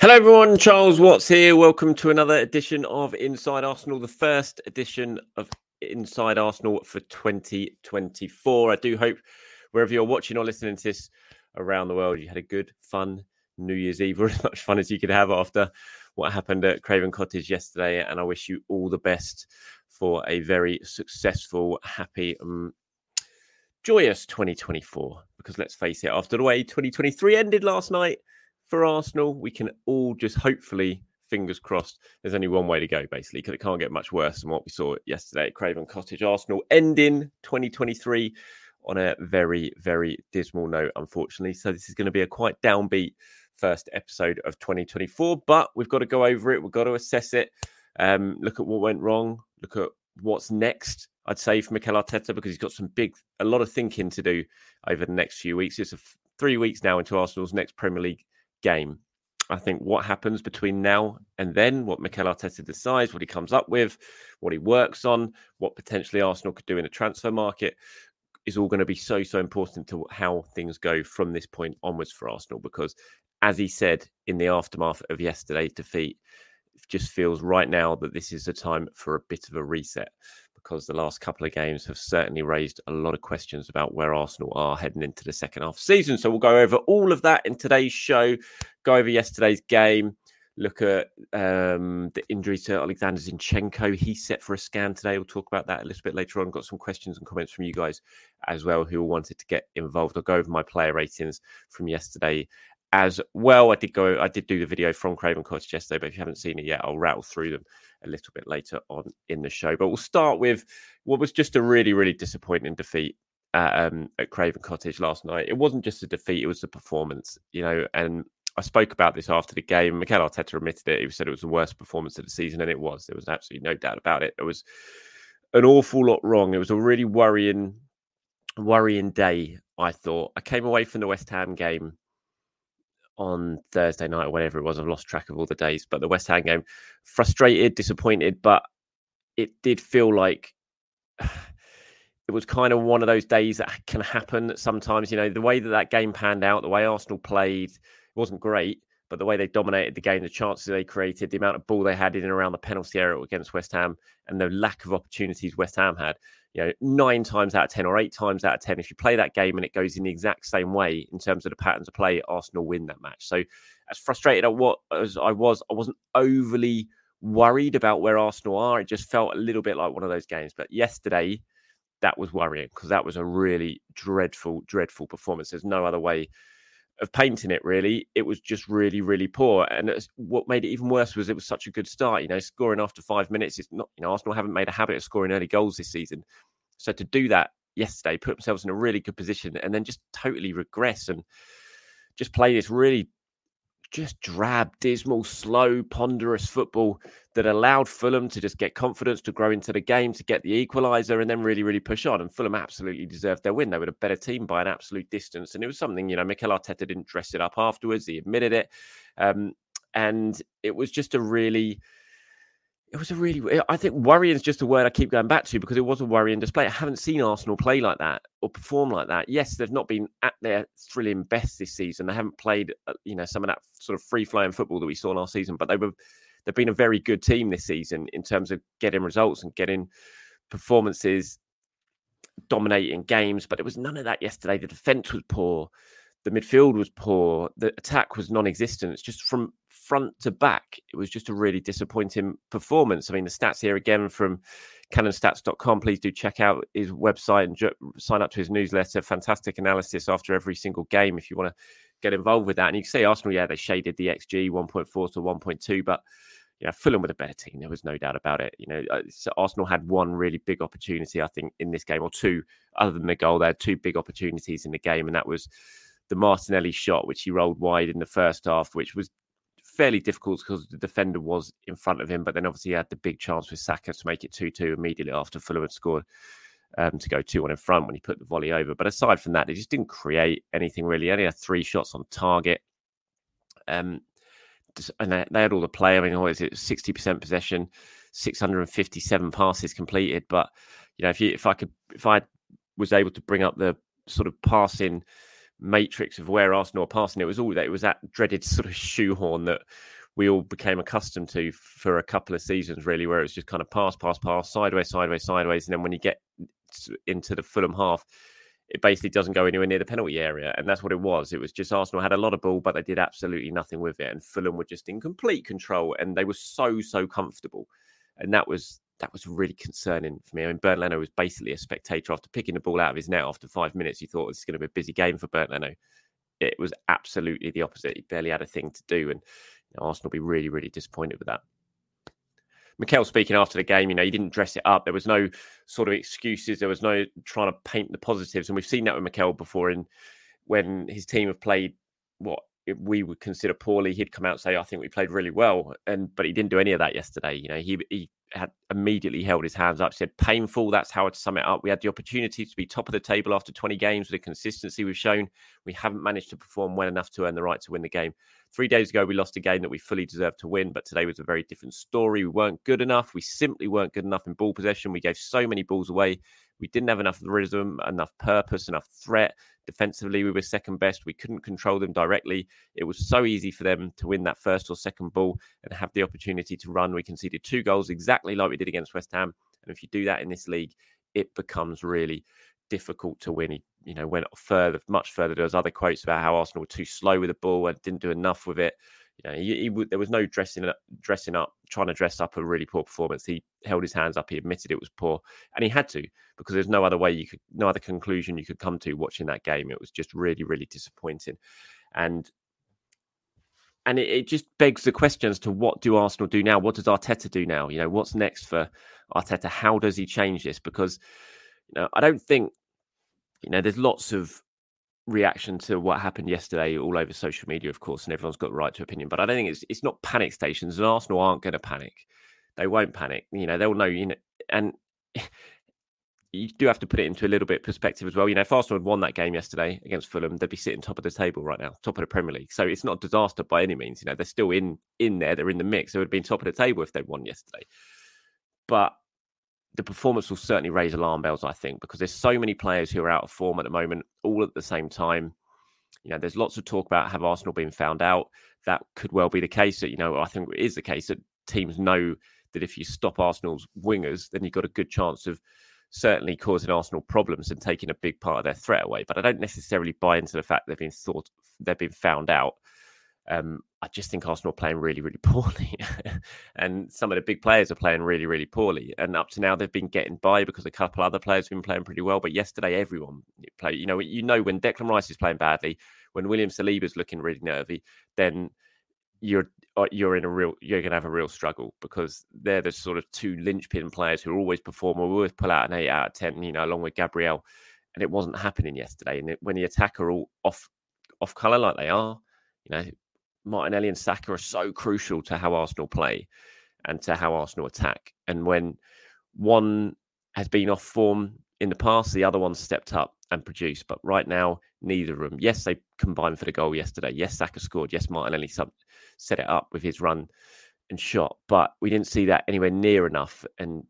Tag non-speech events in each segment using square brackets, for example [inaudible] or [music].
Hello, everyone. Charles Watts here. Welcome to another edition of Inside Arsenal, the first edition of Inside Arsenal for 2024. I do hope wherever you're watching or listening to this around the world, you had a good, fun New Year's Eve, or [laughs] as much fun as you could have after what happened at Craven Cottage yesterday. And I wish you all the best for a very successful, happy, um, joyous 2024. Because let's face it, after the way 2023 ended last night, for Arsenal, we can all just hopefully, fingers crossed, there's only one way to go, basically, because it can't get much worse than what we saw yesterday at Craven Cottage. Arsenal ending 2023 on a very, very dismal note, unfortunately. So this is going to be a quite downbeat first episode of 2024, but we've got to go over it. We've got to assess it, um, look at what went wrong, look at what's next. I'd say for Mikel Arteta because he's got some big, a lot of thinking to do over the next few weeks. It's three weeks now into Arsenal's next Premier League game. I think what happens between now and then, what Mikel Arteta decides, what he comes up with, what he works on, what potentially Arsenal could do in a transfer market, is all going to be so so important to how things go from this point onwards for Arsenal. Because, as he said in the aftermath of yesterday's defeat, it just feels right now that this is a time for a bit of a reset. Because the last couple of games have certainly raised a lot of questions about where Arsenal are heading into the second half season. So we'll go over all of that in today's show. Go over yesterday's game. Look at um, the injury to Alexander Zinchenko. He's set for a scan today. We'll talk about that a little bit later on. Got some questions and comments from you guys as well who wanted to get involved. I'll go over my player ratings from yesterday as well. I did go, I did do the video from Craven Cottage yesterday, but if you haven't seen it yet, I'll rattle through them a little bit later on in the show. But we'll start with what was just a really, really disappointing defeat at, um, at Craven Cottage last night. It wasn't just a defeat; it was a performance, you know. And I spoke about this after the game. Mikel Arteta admitted it. He said it was the worst performance of the season, and it was. There was absolutely no doubt about it. It was an awful lot wrong. It was a really worrying, worrying day. I thought. I came away from the West Ham game on Thursday night or whatever it was. I've lost track of all the days, but the West Ham game, frustrated, disappointed, but it did feel like [sighs] it was kind of one of those days that can happen sometimes. You know, the way that that game panned out, the way Arsenal played, it wasn't great, but the way they dominated the game, the chances they created, the amount of ball they had in and around the penalty area against West Ham, and the lack of opportunities West Ham had. You know, nine times out of 10 or eight times out of 10, if you play that game and it goes in the exact same way in terms of the patterns of play, Arsenal win that match. So, as frustrated at what as I was, I wasn't overly worried about where Arsenal are. It just felt a little bit like one of those games. But yesterday, that was worrying because that was a really dreadful, dreadful performance. There's no other way of painting it really. It was just really, really poor. And what made it even worse was it was such a good start. You know, scoring after five minutes is not, you know, Arsenal haven't made a habit of scoring early goals this season. So to do that yesterday, put themselves in a really good position and then just totally regress and just play this really just drab, dismal, slow, ponderous football that allowed Fulham to just get confidence to grow into the game, to get the equaliser, and then really, really push on. And Fulham absolutely deserved their win. They were a better team by an absolute distance. And it was something, you know, Mikel Arteta didn't dress it up afterwards. He admitted it. Um, and it was just a really it was a really i think worrying is just a word i keep going back to because it was a worrying display. I haven't seen arsenal play like that or perform like that. Yes they've not been at their thrilling best this season. They haven't played uh, you know some of that sort of free flowing football that we saw last season but they were they've been a very good team this season in terms of getting results and getting performances dominating games but it was none of that yesterday. The defense was poor. The midfield was poor. The attack was non-existent. It's just from front to back, it was just a really disappointing performance. I mean, the stats here again from cannonstats.com. Please do check out his website and ju- sign up to his newsletter. Fantastic analysis after every single game if you want to get involved with that. And you can see Arsenal, yeah, they shaded the XG 1.4 to 1.2, but you know, Fulham with a better team. There was no doubt about it. You know, uh, so Arsenal had one really big opportunity, I think, in this game, or two, other than the goal. They had two big opportunities in the game, and that was the Martinelli shot, which he rolled wide in the first half, which was fairly difficult because the defender was in front of him, but then obviously he had the big chance with Saka to make it 2 2 immediately after Fulham had scored um, to go 2 1 in front when he put the volley over. But aside from that, he just didn't create anything really. Only had three shots on target. Um, and they, they, had all the play. I mean, what is it? 60% possession, 657 passes completed. But, you know, if you, if I could, if I was able to bring up the sort of passing matrix of where Arsenal are passing. It was all that it was that dreaded sort of shoehorn that we all became accustomed to for a couple of seasons, really, where it was just kind of pass, pass, pass, sideways, sideways, sideways, and then when you get into the Fulham half, it basically doesn't go anywhere near the penalty area, and that's what it was. It was just Arsenal had a lot of ball, but they did absolutely nothing with it, and Fulham were just in complete control, and they were so so comfortable, and that was that was really concerning for me. I mean, Bernd Leno was basically a spectator after picking the ball out of his net after five minutes. You thought it was going to be a busy game for Bernd Leno. It was absolutely the opposite. He barely had a thing to do, and you know, Arsenal will be really, really disappointed with that. Mikel speaking after the game, you know, he didn't dress it up. There was no sort of excuses. There was no trying to paint the positives, and we've seen that with Mikel before. In when his team have played what we would consider poorly, he'd come out and say, "I think we played really well," and but he didn't do any of that yesterday. You know, he he had immediately held his hands up, said, painful. That's how I'd sum it up. We had the opportunity to be top of the table after 20 games with the consistency we've shown. We haven't managed to perform well enough to earn the right to win the game. Three days ago, we lost a game that we fully deserved to win, but today was a very different story. We weren't good enough. We simply weren't good enough in ball possession. We gave so many balls away. We didn't have enough rhythm, enough purpose, enough threat. Defensively, we were second best. We couldn't control them directly. It was so easy for them to win that first or second ball and have the opportunity to run. We conceded two goals exactly like we did against West Ham. And if you do that in this league, it becomes really difficult to win. He, you know, went further, much further. There was other quotes about how Arsenal were too slow with the ball and didn't do enough with it. You know, he, he, there was no dressing up, dressing up, trying to dress up a really poor performance. He held his hands up. He admitted it was poor, and he had to because there's no other way you could, no other conclusion you could come to watching that game. It was just really, really disappointing, and and it, it just begs the question as to what do Arsenal do now? What does Arteta do now? You know, what's next for Arteta? How does he change this? Because you know, I don't think you know. There's lots of reaction to what happened yesterday all over social media, of course, and everyone's got the right to opinion. But I don't think it's it's not panic stations, and Arsenal aren't going to panic. They won't panic. You know, they'll know. You know, and [laughs] you do have to put it into a little bit perspective as well. You know, if Arsenal had won that game yesterday against Fulham, they'd be sitting top of the table right now, top of the Premier League. So it's not a disaster by any means. You know, they're still in in there. They're in the mix. They would have been top of the table if they'd won yesterday. But the performance will certainly raise alarm bells, I think, because there's so many players who are out of form at the moment, all at the same time. You know, there's lots of talk about have Arsenal been found out. That could well be the case. That you know, I think it is the case that teams know that if you stop Arsenal's wingers, then you've got a good chance of certainly causing Arsenal problems and taking a big part of their threat away. But I don't necessarily buy into the fact they've been thought they've been found out. Um, I just think Arsenal are playing really, really [laughs] poorly, and some of the big players are playing really, really poorly. And up to now, they've been getting by because a couple other players have been playing pretty well. But yesterday, everyone played. You know, you know when Declan Rice is playing badly, when William Saliba is looking really nervy, then you're uh, you're in a real you're going to have a real struggle because they're the sort of two linchpin players who always perform or always pull out an eight out of ten. You know, along with Gabriel, and it wasn't happening yesterday. And it, when the attack are all off off color like they are, you know, Martinelli and Saka are so crucial to how Arsenal play and to how Arsenal attack. And when one has been off form in the past, the other one stepped up and produced. But right now, neither of them. Yes, they combined for the goal yesterday. Yes, Saka scored. Yes, Martinelli set it up with his run and shot. But we didn't see that anywhere near enough. And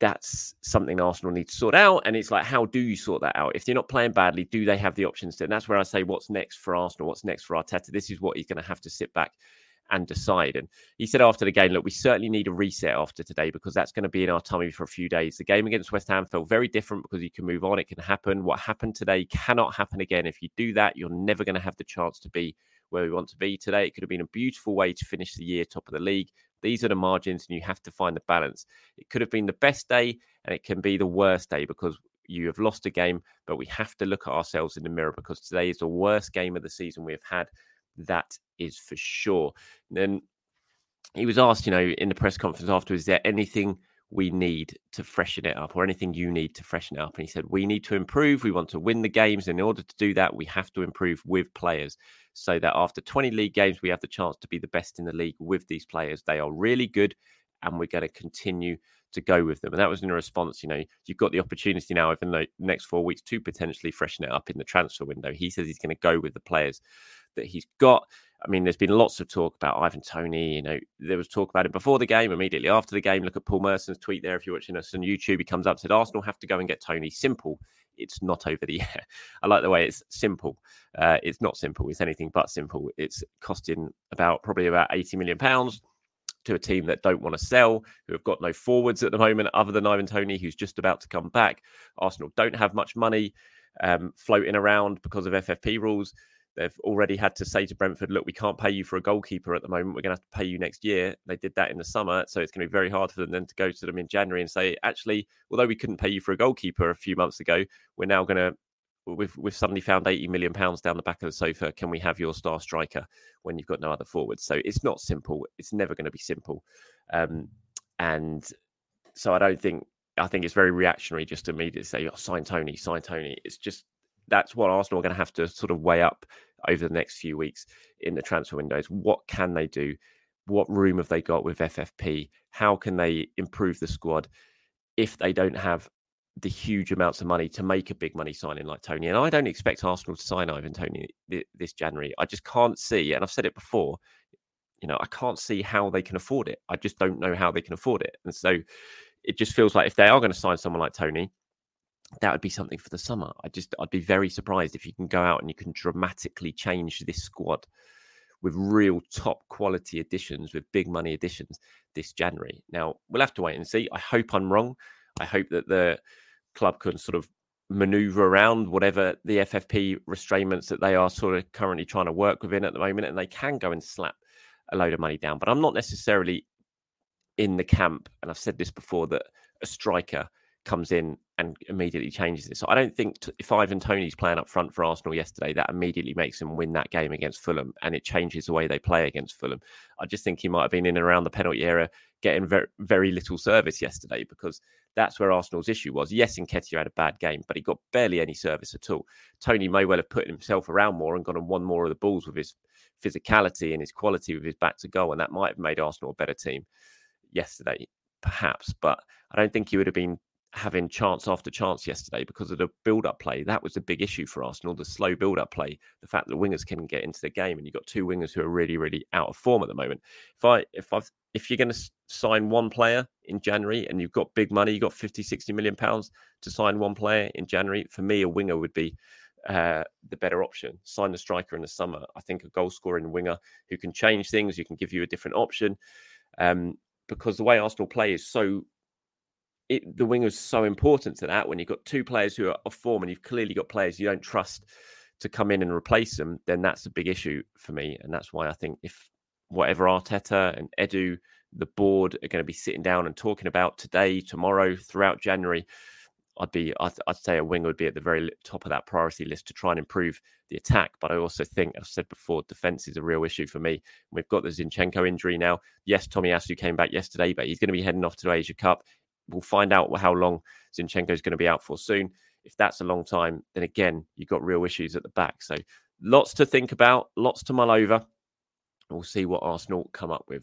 that's something Arsenal need to sort out. And it's like, how do you sort that out? If they're not playing badly, do they have the options to? And that's where I say, what's next for Arsenal? What's next for Arteta? This is what he's going to have to sit back and decide. And he said after the game, look, we certainly need a reset after today because that's going to be in our tummy for a few days. The game against West Ham felt very different because you can move on. It can happen. What happened today cannot happen again. If you do that, you're never going to have the chance to be where we want to be today. It could have been a beautiful way to finish the year top of the league. These are the margins, and you have to find the balance. It could have been the best day, and it can be the worst day because you have lost a game, but we have to look at ourselves in the mirror because today is the worst game of the season we have had. That is for sure. And then he was asked, you know, in the press conference afterwards, is there anything we need to freshen it up or anything you need to freshen it up? And he said, we need to improve. We want to win the games. In order to do that, we have to improve with players so that after 20 league games, we have the chance to be the best in the league with these players. They are really good and we're going to continue to go with them. And that was in a response, you know, you've got the opportunity now over the next four weeks to potentially freshen it up in the transfer window. He says he's going to go with the players that he's got. I mean, there's been lots of talk about Ivan Toney. You know, there was talk about it before the game, immediately after the game. Look at Paul Merson's tweet there. If you're watching us on YouTube, he comes up said Arsenal have to go and get Toney. Simple. It's not over the [laughs] air. I like the way it's simple. Uh, it's not simple. It's anything but simple. It's costing about probably about 80 million pounds to a team that don't want to sell, who have got no forwards at the moment, other than Ivan Toney, who's just about to come back. Arsenal don't have much money um, floating around because of FFP rules. They've already had to say to Brentford, look, we can't pay you for a goalkeeper at the moment. We're going to have to pay you next year. They did that in the summer. So it's going to be very hard for them then to go to them in January and say, actually, although we couldn't pay you for a goalkeeper a few months ago, we're now going to we've we've suddenly found 80 million pounds down the back of the sofa can we have your star striker when you've got no other forwards so it's not simple it's never going to be simple um, and so i don't think i think it's very reactionary just to immediately say oh, sign Toney, sign Toney. it's just that's what arsenal are going to have to sort of weigh up over the next few weeks in the transfer windows what can they do what room have they got with ffp how can they improve the squad if they don't have the huge amounts of money to make a big money signing like Toney? And I don't expect Arsenal to sign Ivan Toney this January. I just can't see, and I've said it before, you know, I can't see how they can afford it. I just don't know how they can afford it. And so it just feels like if they are going to sign someone like Toney, that would be something for the summer. I just I'd be very surprised if you can go out and you can dramatically change this squad with real top quality additions, with big money additions this January. Now we'll have to wait and see. I hope I'm wrong. I hope that the club can sort of maneuver around whatever the FFP restraints that they are sort of currently trying to work within at the moment, and they can go and slap a load of money down. But I'm not necessarily in the camp, and I've said this before, that a striker comes in and immediately changes it. So I don't think t- if Ivan Toney's playing up front for Arsenal yesterday, that immediately makes him win that game against Fulham and it changes the way they play against Fulham. I just think he might have been in and around the penalty area getting very, very little service yesterday because that's where Arsenal's issue was. Yes, Nketiah had a bad game, but he got barely any service at all. Toney may well have put himself around more and gone and won more of the balls with his physicality and his quality with his back to goal, and that might have made Arsenal a better team yesterday, perhaps. But I don't think he would have been having chance after chance yesterday because of the build-up play. That was the big issue for Arsenal: the slow build-up play, the fact that wingers can get into the game, and you've got two wingers who are really, really out of form at the moment. If I, if I, if you're going to sign one player in January and you've got big money, you've got 50, 60 million pounds to sign one player in January. For me, a winger would be uh, the better option. Sign the striker in the summer. I think a goal scoring winger who can change things, who can give you a different option. Um, because the way Arsenal play is so it, the wing is so important to that. When you've got two players who are off form and you've clearly got players you don't trust to come in and replace them, then that's a big issue for me. And that's why I think if whatever Arteta and Edu, the board are going to be sitting down and talking about today, tomorrow, throughout January, I'd be I'd, I'd, say a wing would be at the very top of that priority list to try and improve the attack. But I also think, I've said before, defense is a real issue for me. We've got the Zinchenko injury now. Yes, Tomiyasu came back yesterday, but he's going to be heading off to Asia Cup we'll find out how long Zinchenko is going to be out for soon. If that's a long time, then again, you've got real issues at the back. So lots to think about, lots to mull over. We'll see what Arsenal come up with.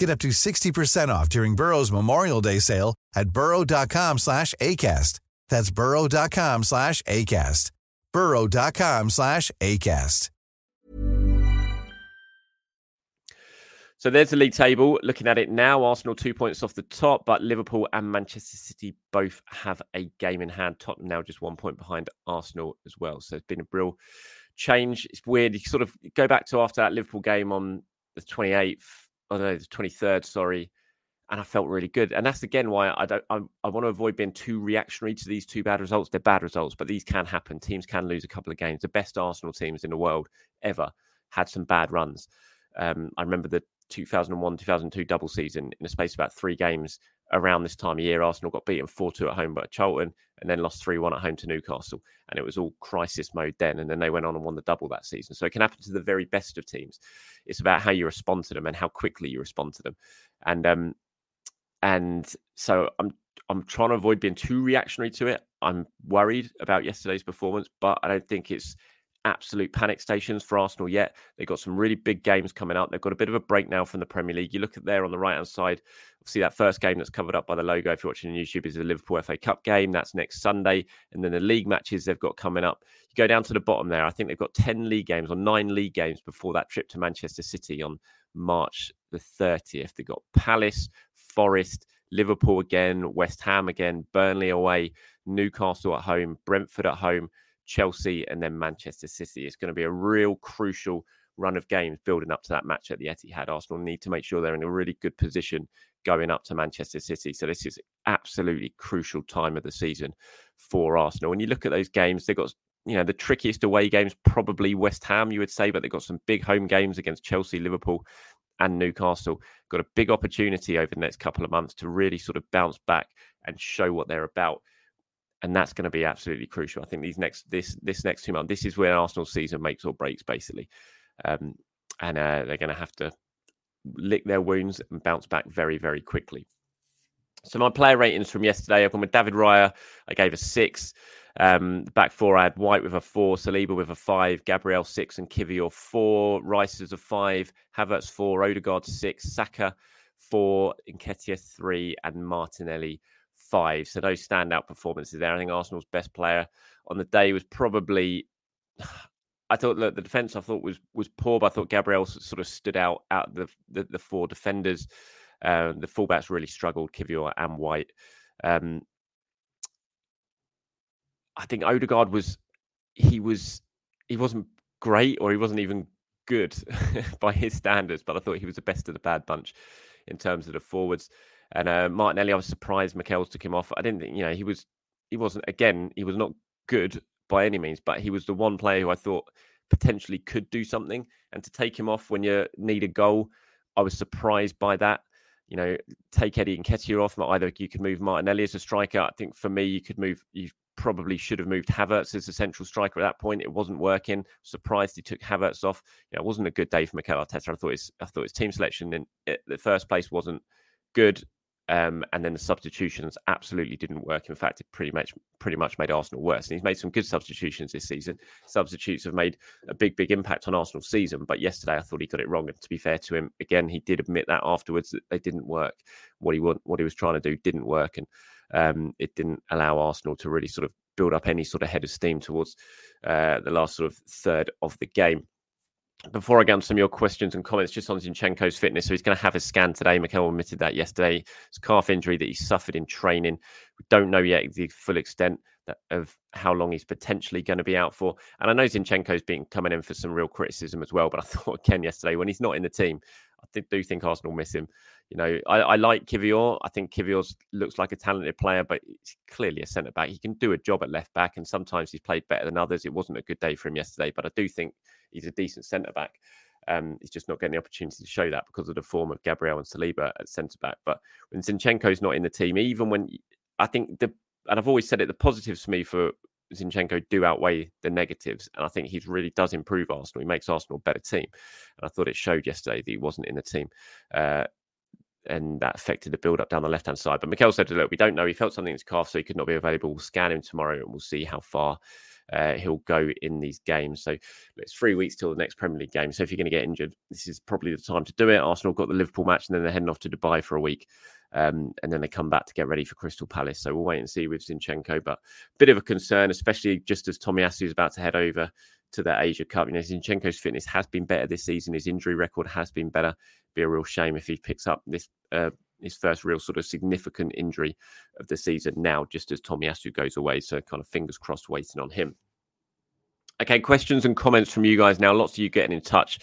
Get up to 60% off during Burrow's Memorial Day sale at burrow.com slash ACAST. That's burrow.com slash ACAST. burrow.com slash ACAST. So there's the league table. Looking at it now, Arsenal two points off the top, but Liverpool and Manchester City both have a game in hand. Tottenham now just one point behind Arsenal as well. So it's been a real change. It's weird. You sort of go back to after that Liverpool game on the 28th oh no, the 23rd, sorry. And I felt really good. And that's again why I don't I, I want to avoid being too reactionary to these two bad results. They're bad results, but these can happen. Teams can lose a couple of games. The best Arsenal teams in the world ever had some bad runs. Um, I remember the 2001 2002 double season in a space of about three games around this time of year. Arsenal got beaten 4 2 at home by Charlton and then lost 3 1 at home to Newcastle. And it was all crisis mode then. And then they went on and won the double that season. So it can happen to the very best of teams. It's about how you respond to them and how quickly you respond to them. And um, and so I'm I'm trying to avoid being too reactionary to it. I'm worried about yesterday's performance, but I don't think it's absolute panic stations for Arsenal yet. They've got some really big games coming up. They've got a bit of a break now from the Premier League. You look at there on the right hand side, see that first game that's covered up by the logo. If you're watching on YouTube, is the Liverpool FA Cup game. That's next Sunday, and then the league matches they've got coming up. You go down to the bottom there. I think they've got ten league games or nine league games before that trip to Manchester City on March the 30th. They've got Palace, Forest. Liverpool again, West Ham again, Burnley away, Newcastle at home, Brentford at home, Chelsea, and then Manchester City. It's going to be a real crucial run of games building up to that match at the Etihad. Arsenal need to make sure they're in a really good position going up to Manchester City. So this is absolutely crucial time of the season for Arsenal. When you look at those games, they've got you know the trickiest away games probably West Ham, you would say, but they've got some big home games against Chelsea, Liverpool, and Newcastle. Got a big opportunity over the next couple of months to really sort of bounce back and show what they're about and that's going to be absolutely crucial. I think these next this this next two months, this is where Arsenal season makes or breaks, basically, um, and uh, they're going to have to lick their wounds and bounce back very very quickly. So my player ratings from yesterday, I've gone with David Raya. I gave a six. Um, back four, I had White with a four, Saliba with a five, Gabriel six, and Kiwior four. Rice is a five, Havertz four, Odegaard six, Saka four, Nketiah three, and Martinelli five. So those standout performances there. I think Arsenal's best player on the day was probably. [sighs] I thought look, the defense I thought was was poor, but I thought Gabriel sort of stood out out the the, the four defenders. Uh, the fullbacks really struggled, Kiwior and White. Um, I think Odegaard was he was he wasn't great or he wasn't even good [laughs] by his standards, but I thought he was the best of the bad bunch in terms of the forwards. And uh, Martinelli, I was surprised Mikel's took him off. I didn't think, you know, he was, he wasn't, again, he was not good by any means, but he was the one player who I thought potentially could do something. And to take him off when you need a goal, I was surprised by that. You know, take Eddie Nketiah off. Either you could move Martinelli as a striker. I think for me, you could move, you probably should have moved Havertz as a central striker at that point. It wasn't working. Surprised he took Havertz off. You know, it wasn't a good day for Mikel Arteta. I thought his, I thought his team selection in the first place wasn't good. Um, and then the substitutions absolutely didn't work. In fact, it pretty much pretty much made Arsenal worse. And he's made some good substitutions this season. Substitutes have made a big, big impact on Arsenal's season. But yesterday, I thought he got it wrong. And to be fair to him, again, he did admit that afterwards that they didn't work. What he want, what he was trying to do didn't work, and um, it didn't allow Arsenal to really sort of build up any sort of head of steam towards uh, the last sort of third of the game. Before I get on some of your questions and comments, just on Zinchenko's fitness. So he's going to have a scan today. Mikel admitted that yesterday. It's calf injury that he suffered in training. We don't know yet the full extent of how long he's potentially going to be out for. And I know Zinchenko's been coming in for some real criticism as well. But I [laughs] thought Ken yesterday, when he's not in the team, I do think Arsenal miss him. You know, I, I like Kiwior. I think Kiwior looks like a talented player, but he's clearly a centre back. He can do a job at left back, and sometimes he's played better than others. It wasn't a good day for him yesterday, but I do think he's a decent centre back. Um, he's just not getting the opportunity to show that because of the form of Gabriel and Saliba at centre back. But when Zinchenko's not in the team, even when I think the and I've always said it, the positives for me for Zinchenko do outweigh the negatives. And I think he really does improve Arsenal. He makes Arsenal a better team. And I thought it showed yesterday that he wasn't in the team. Uh, and that affected the build up down the left hand side. But Mikel said, look, we don't know. He felt something in his calf, so he could not be available. We'll scan him tomorrow and we'll see how far uh, he'll go in these games. So it's three weeks till the next Premier League game. So if you're going to get injured, this is probably the time to do it. Arsenal got the Liverpool match and then they're heading off to Dubai for a week. Um, and then they come back to get ready for Crystal Palace. So we'll wait and see with Zinchenko, but a bit of a concern, especially just as Tomiyasu is about to head over to the Asia Cup. You know, Zinchenko's fitness has been better this season. His injury record has been better. Be a real shame if he picks up this uh, his first real sort of significant injury of the season now, just as Tommy Tomiyasu goes away. So kind of fingers crossed, waiting on him. Okay, questions and comments from you guys now. Lots of you getting in touch.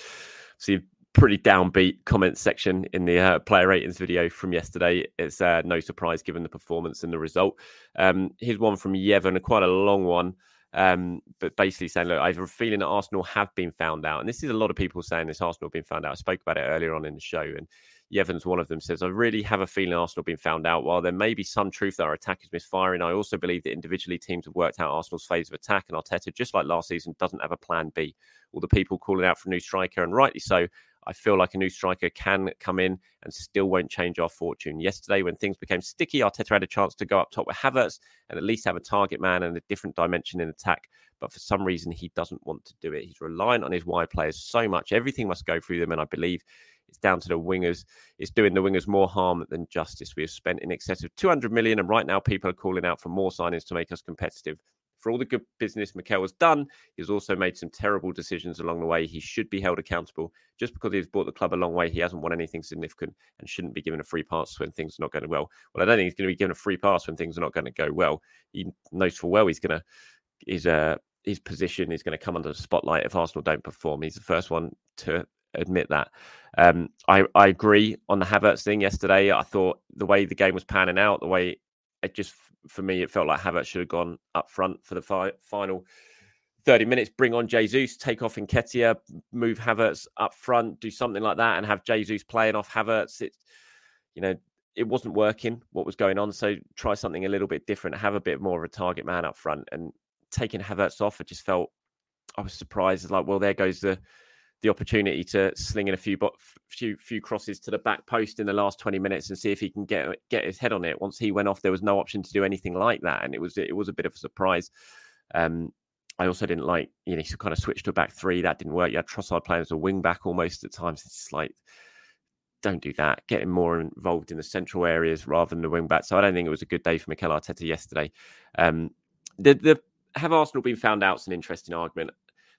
So pretty downbeat comment section in the uh, player ratings video from yesterday. It's uh, no surprise given the performance and the result. Um, here's one from Yevon, a quite a long one, um, but basically saying, look, I have a feeling that Arsenal have been found out. And this is a lot of people saying this Arsenal have been found out. I spoke about it earlier on in the show. And Yevon's one of them says, I really have a feeling Arsenal have been found out. While there may be some truth that our attack is misfiring, I also believe that individually teams have worked out Arsenal's phase of attack. And Arteta, just like last season, doesn't have a plan B. All the people calling out for a new striker, and rightly so, I feel like a new striker can come in and still won't change our fortune. Yesterday, when things became sticky, Arteta had a chance to go up top with Havertz and at least have a target man and a different dimension in attack. But for some reason, he doesn't want to do it. He's reliant on his wide players so much. Everything must go through them. And I believe it's down to the wingers. It's doing the wingers more harm than justice. We have spent in excess of 200 million, and right now people are calling out for more signings to make us competitive for all the good business Mikel has done, he's also made some terrible decisions along the way. He should be held accountable. Just because he's brought the club a long way, he hasn't won anything significant and shouldn't be given a free pass when things are not going well. Well, I don't think he's going to be given a free pass when things are not going to go well. He knows full well he's going to his uh his position is going to come under the spotlight if Arsenal don't perform. He's the first one to admit that. Um, I, I agree on the Havertz thing yesterday. I thought the way the game was panning out, the way it just for me, it felt like Havertz should have gone up front for the fi- final 30 minutes, bring on Jesus, take off Nketiah, move Havertz up front, do something like that, and have Jesus playing off Havertz. It, you know, it wasn't working what was going on. So try something a little bit different, have a bit more of a target man up front. And taking Havertz off, I just felt I was surprised. It's like, well, there goes the the opportunity to sling in a few few few crosses to the back post in the last 20 minutes and see if he can get get his head on it. Once he went off, there was no option to do anything like that, and it was it was a bit of a surprise. Um, I also didn't like you know he kind of switched to a back three that didn't work. You had Trossard playing as a wing back almost at times. It's like don't do that. Getting more involved in the central areas rather than the wing back. So I don't think it was a good day for Mikel Arteta yesterday. Um, the the have Arsenal been found out? It's an interesting argument.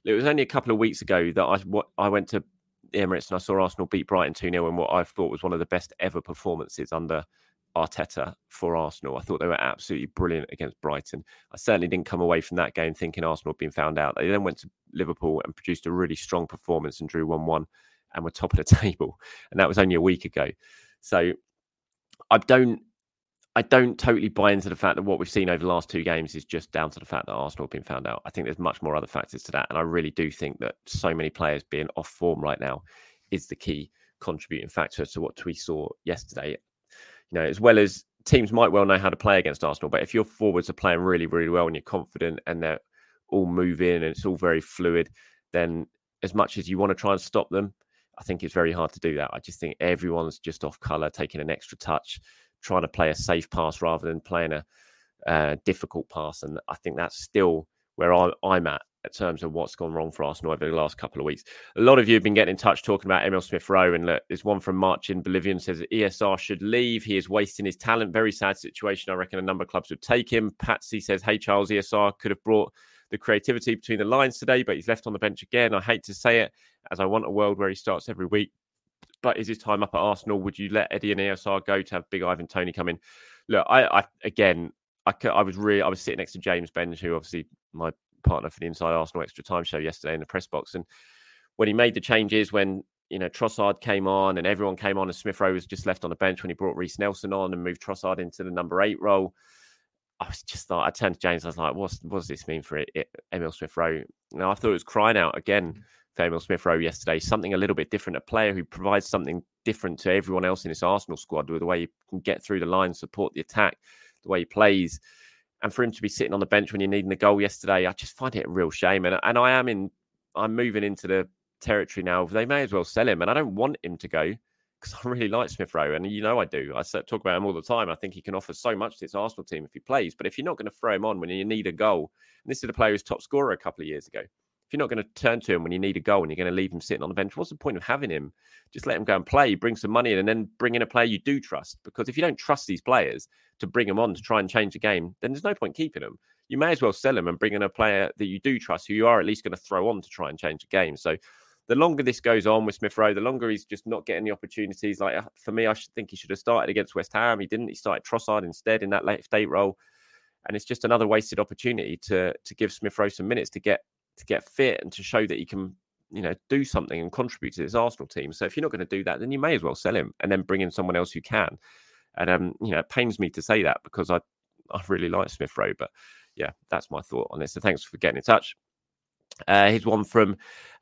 It was only a couple of weeks ago that I what, I went to Emirates and I saw Arsenal beat Brighton 2 0 in what I thought was one of the best ever performances under Arteta for Arsenal. I thought they were absolutely brilliant against Brighton. I certainly didn't come away from that game thinking Arsenal had been found out. They then went to Liverpool and produced a really strong performance and drew 1 1 and were top of the [laughs] table. And that was only a week ago. So I don't I don't totally buy into the fact that what we've seen over the last two games is just down to the fact that Arsenal have been found out. I think there's much more other factors to that. And I really do think that so many players being off form right now is the key contributing factor to what we saw yesterday. You know, as well as teams might well know how to play against Arsenal, but if your forwards are playing really, really well and you're confident and they're all moving and it's all very fluid, then as much as you want to try and stop them, I think it's very hard to do that. I just think everyone's just off colour, taking an extra touch trying to play a safe pass rather than playing a uh, difficult pass. And I think that's still where I, I'm at in terms of what's gone wrong for Arsenal over the last couple of weeks. A lot of you have been getting in touch talking about Emil Smith Rowe. And look, there's one from March in Bolivian says ESR should leave. He is wasting his talent. Very sad situation. I reckon a number of clubs would take him. Patsy says, Hey, Charles, ESR could have brought the creativity between the lines today, but he's left on the bench again. I hate to say it. as I want a world where he starts every week. But is his time up at Arsenal? Would you let Eddie and ESR go to have Big Ivan Toney come in? Look, I, I again, I, I was really, I was sitting next to James Benge, who obviously my partner for the Inside Arsenal Extra Time show yesterday in the press box, and when he made the changes, when you know Trossard came on and everyone came on, and Smith Rowe was just left on the bench when he brought Reiss Nelson on and moved Trossard into the number eight role. I was just thought I turned to James. I was like, "What's what does this mean for it, it, Emil Smith Rowe?" Now I thought it was crying out again mm. Emil Smith Rowe yesterday. Something a little bit different. A player who provides something different to everyone else in this Arsenal squad with the way he can get through the line, support the attack, the way he plays, and for him to be sitting on the bench when you're needing a goal yesterday, I just find it a real shame. And and I am in. I'm moving into the territory now. They may as well sell him, and I don't want him to go because I really like Smith Rowe, and you know I do. I talk about him all the time. I think he can offer so much to this Arsenal team if he plays. But if you're not going to throw him on when you need a goal, and this is a player who's top scorer a couple of years ago, if you're not going to turn to him when you need a goal and you're going to leave him sitting on the bench, what's the point of having him? Just let him go and play, bring some money in, and then bring in a player you do trust. Because if you don't trust these players to bring them on to try and change the game, then there's no point keeping them. You may as well sell them and bring in a player that you do trust, who you are at least going to throw on to try and change the game. So the longer this goes on with Smith Rowe, the longer he's just not getting the opportunities. Like uh, for me, I should think he should have started against West Ham. He didn't. He started Trossard instead in that late state role, and it's just another wasted opportunity to to give Smith Rowe some minutes to get to get fit and to show that he can you know do something and contribute to this Arsenal team. So if you're not going to do that, then you may as well sell him and then bring in someone else who can. And um, you know, it pains me to say that because I [laughs] I really like Smith Rowe, but yeah, that's my thought on this. So thanks for getting in touch. Uh, here's one from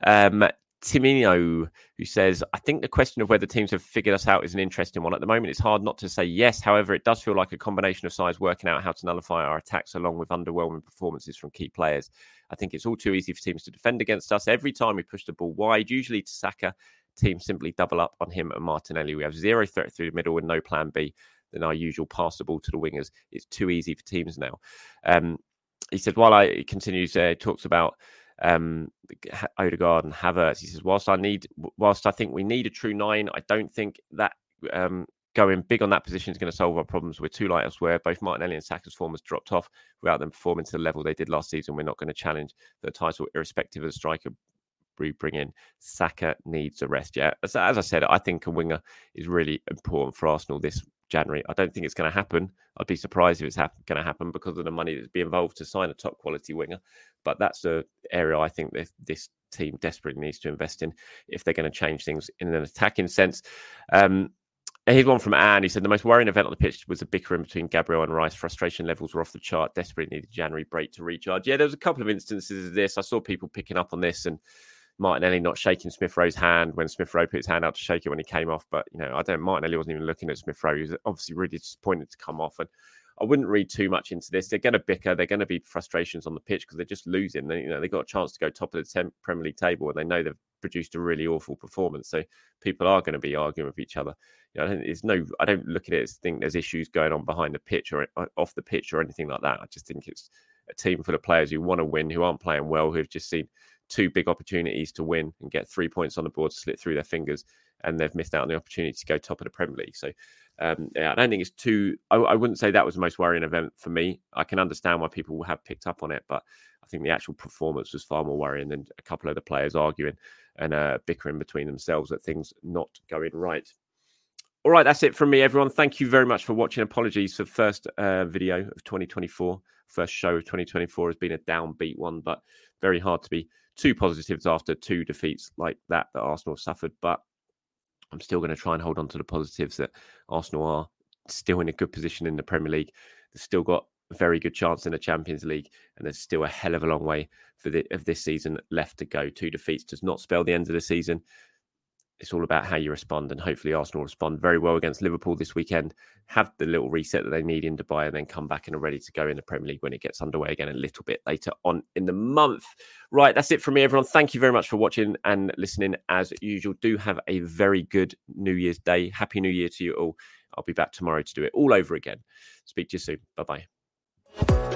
um, Timino, who says, I think the question of whether teams have figured us out is an interesting one. At the moment, it's hard not to say yes. However, it does feel like a combination of sides working out how to nullify our attacks along with underwhelming performances from key players. I think it's all too easy for teams to defend against us. Every time we push the ball wide, usually to Saka, teams simply double up on him and Martinelli. We have zero threat through the middle with no plan B than our usual pass the ball to the wingers. It's too easy for teams now. Um, he said, while I continues, uh, talks about um, Odegaard and Havertz. He says, whilst I need, whilst I think we need a true nine, I don't think that um, going big on that position is going to solve our problems. We're too light elsewhere. Both Martinelli and Saka's form has dropped off without them performing to the level they did last season. We're not going to challenge the title, irrespective of the striker we bring in. Saka needs a rest. Yeah, as, as I said, I think a winger is really important for Arsenal this January. I don't think it's going to happen. I'd be surprised if it's going to happen because of the money that's be involved to sign a top quality winger. But that's the area I think that this team desperately needs to invest in if they're going to change things in an attacking sense. Um, here's one from Anne. He said the most worrying event on the pitch was the bickering between Gabriel and Rice. Frustration levels were off the chart. Desperately needed January break to recharge. Yeah, there was a couple of instances of this. I saw people picking up on this and Martinelli not shaking Smith Rowe's hand when Smith Rowe put his hand out to shake it when he came off. But you know, I don't. Martinelli wasn't even looking at Smith Rowe. He was obviously really disappointed to come off. And I wouldn't read too much into this. They're going to bicker. They're going to be frustrations on the pitch because they're just losing. They, you know, they got a chance to go top of the Premier League table, and they know they've produced a really awful performance. So people are going to be arguing with each other. You know, there's no. I don't look at it as think there's issues going on behind the pitch or uh, off the pitch or anything like that. I just think it's a team full of players who want to win, who aren't playing well, who've just seen two big opportunities to win and get three points on the board slip through their fingers, and they've missed out on the opportunity to go top of the Premier League. So, um, yeah, I don't think it's too. I, I, wouldn't say that was the most worrying event for me. I can understand why people have picked up on it, but I think the actual performance was far more worrying than a couple of the players arguing and uh, bickering between themselves at things not going right. All right, that's it from me, everyone. Thank you very much for watching. Apologies for the first uh, video of 2024. First show of 2024 has been a downbeat one, but very hard to be two positives after two defeats like that that Arsenal suffered. But I'm still going to try and hold on to the positives that Arsenal are still in a good position in the Premier League. They've still got a very good chance in the Champions League, and there's still a hell of a long way for the of this season left to go. Two defeats does not spell the end of the season it's all about how you respond, and hopefully Arsenal respond very well against Liverpool this weekend. Have the little reset that they need in Dubai, and then come back and are ready to go in the Premier League when it gets underway again a little bit later on in the month. Right, that's it from me, everyone. Thank you very much for watching and listening. As usual, do have a very good New Year's Day. Happy New Year to you all. I'll be back tomorrow to do it all over again. Speak to you soon. Bye bye.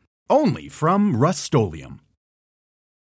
Only from Rust